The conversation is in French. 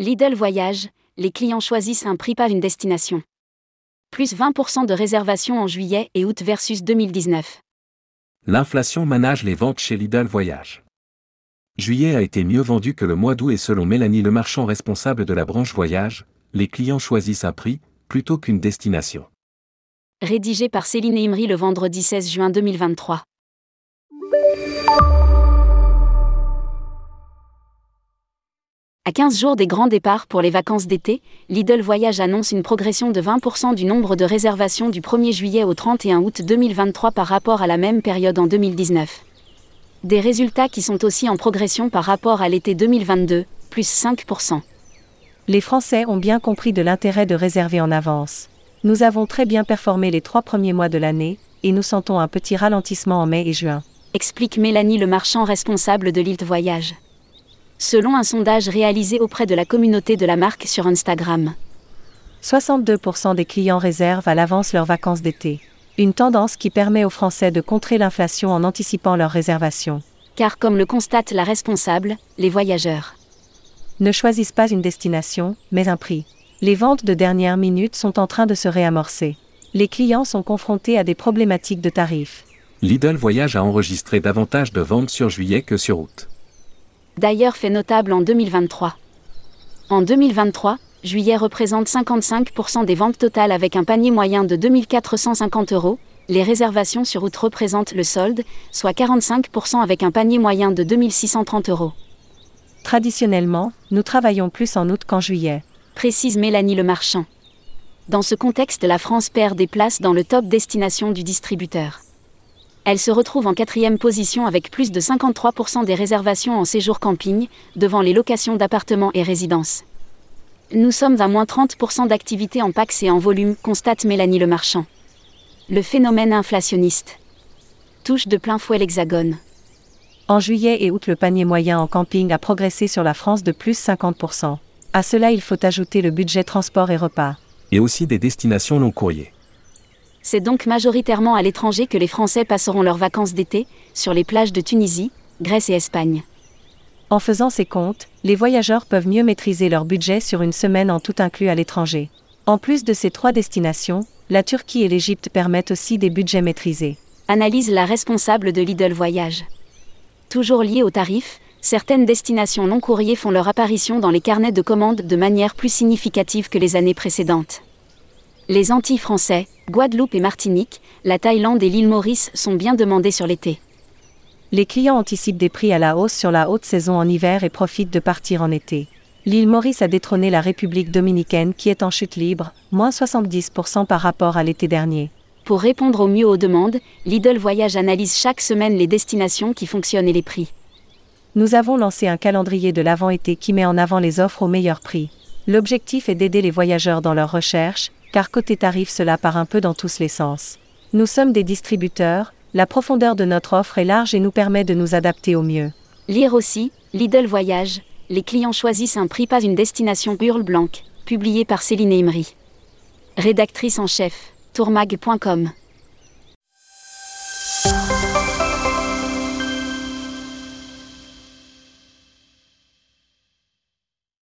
Lidl Voyage, les clients choisissent un prix pas une destination. Plus 20% de réservations en juillet et août versus 2019. L'inflation manage les ventes chez Lidl Voyage. Juillet a été mieux vendu que le mois d'août et selon Mélanie Lemarchand responsable de la branche voyage, les clients choisissent un prix plutôt qu'une destination. Rédigé par Céline Imri le vendredi 16 juin 2023. À 15 jours des grands départs pour les vacances d'été, Lidl Voyage annonce une progression de 20% du nombre de réservations du 1er juillet au 31 août 2023 par rapport à la même période en 2019. Des résultats qui sont aussi en progression par rapport à l'été 2022, plus 5%. Les Français ont bien compris de l'intérêt de réserver en avance. Nous avons très bien performé les trois premiers mois de l'année, et nous sentons un petit ralentissement en mai et juin. Explique Mélanie le marchand responsable de l'Ilt Voyage selon un sondage réalisé auprès de la communauté de la marque sur Instagram. 62% des clients réservent à l'avance leurs vacances d'été. Une tendance qui permet aux Français de contrer l'inflation en anticipant leurs réservations. Car comme le constate la responsable, les voyageurs ne choisissent pas une destination, mais un prix. Les ventes de dernière minute sont en train de se réamorcer. Les clients sont confrontés à des problématiques de tarifs. Lidl Voyage a enregistré davantage de ventes sur juillet que sur août d'ailleurs fait notable en 2023. En 2023, juillet représente 55% des ventes totales avec un panier moyen de 2450 euros. Les réservations sur août représentent le solde, soit 45% avec un panier moyen de 2630 euros. Traditionnellement, nous travaillons plus en août qu'en juillet. Précise Mélanie Le Marchand. Dans ce contexte, la France perd des places dans le top destination du distributeur. Elle se retrouve en quatrième position avec plus de 53% des réservations en séjour camping, devant les locations d'appartements et résidences. Nous sommes à moins 30% d'activité en PAX et en volume, constate Mélanie Le Marchand. Le phénomène inflationniste touche de plein fouet l'Hexagone. En juillet et août, le panier moyen en camping a progressé sur la France de plus 50%. À cela, il faut ajouter le budget transport et repas. Et aussi des destinations long courrier. C'est donc majoritairement à l'étranger que les Français passeront leurs vacances d'été, sur les plages de Tunisie, Grèce et Espagne. En faisant ces comptes, les voyageurs peuvent mieux maîtriser leur budget sur une semaine en tout inclus à l'étranger. En plus de ces trois destinations, la Turquie et l'Égypte permettent aussi des budgets maîtrisés. Analyse la responsable de Lidl Voyage. Toujours lié aux tarifs, certaines destinations non courriers font leur apparition dans les carnets de commandes de manière plus significative que les années précédentes. Les Antilles français, Guadeloupe et Martinique, la Thaïlande et l'île Maurice sont bien demandés sur l'été. Les clients anticipent des prix à la hausse sur la haute saison en hiver et profitent de partir en été. L'île Maurice a détrôné la République dominicaine qui est en chute libre, moins 70% par rapport à l'été dernier. Pour répondre au mieux aux demandes, Lidl Voyage analyse chaque semaine les destinations qui fonctionnent et les prix. Nous avons lancé un calendrier de l'avant-été qui met en avant les offres au meilleur prix. L'objectif est d'aider les voyageurs dans leurs recherches, car côté tarif cela part un peu dans tous les sens. Nous sommes des distributeurs, la profondeur de notre offre est large et nous permet de nous adapter au mieux. Lire aussi, Lidl Voyage, les clients choisissent un prix pas une destination Burle Blanc, publié par Céline Imri. Rédactrice en chef, tourmag.com.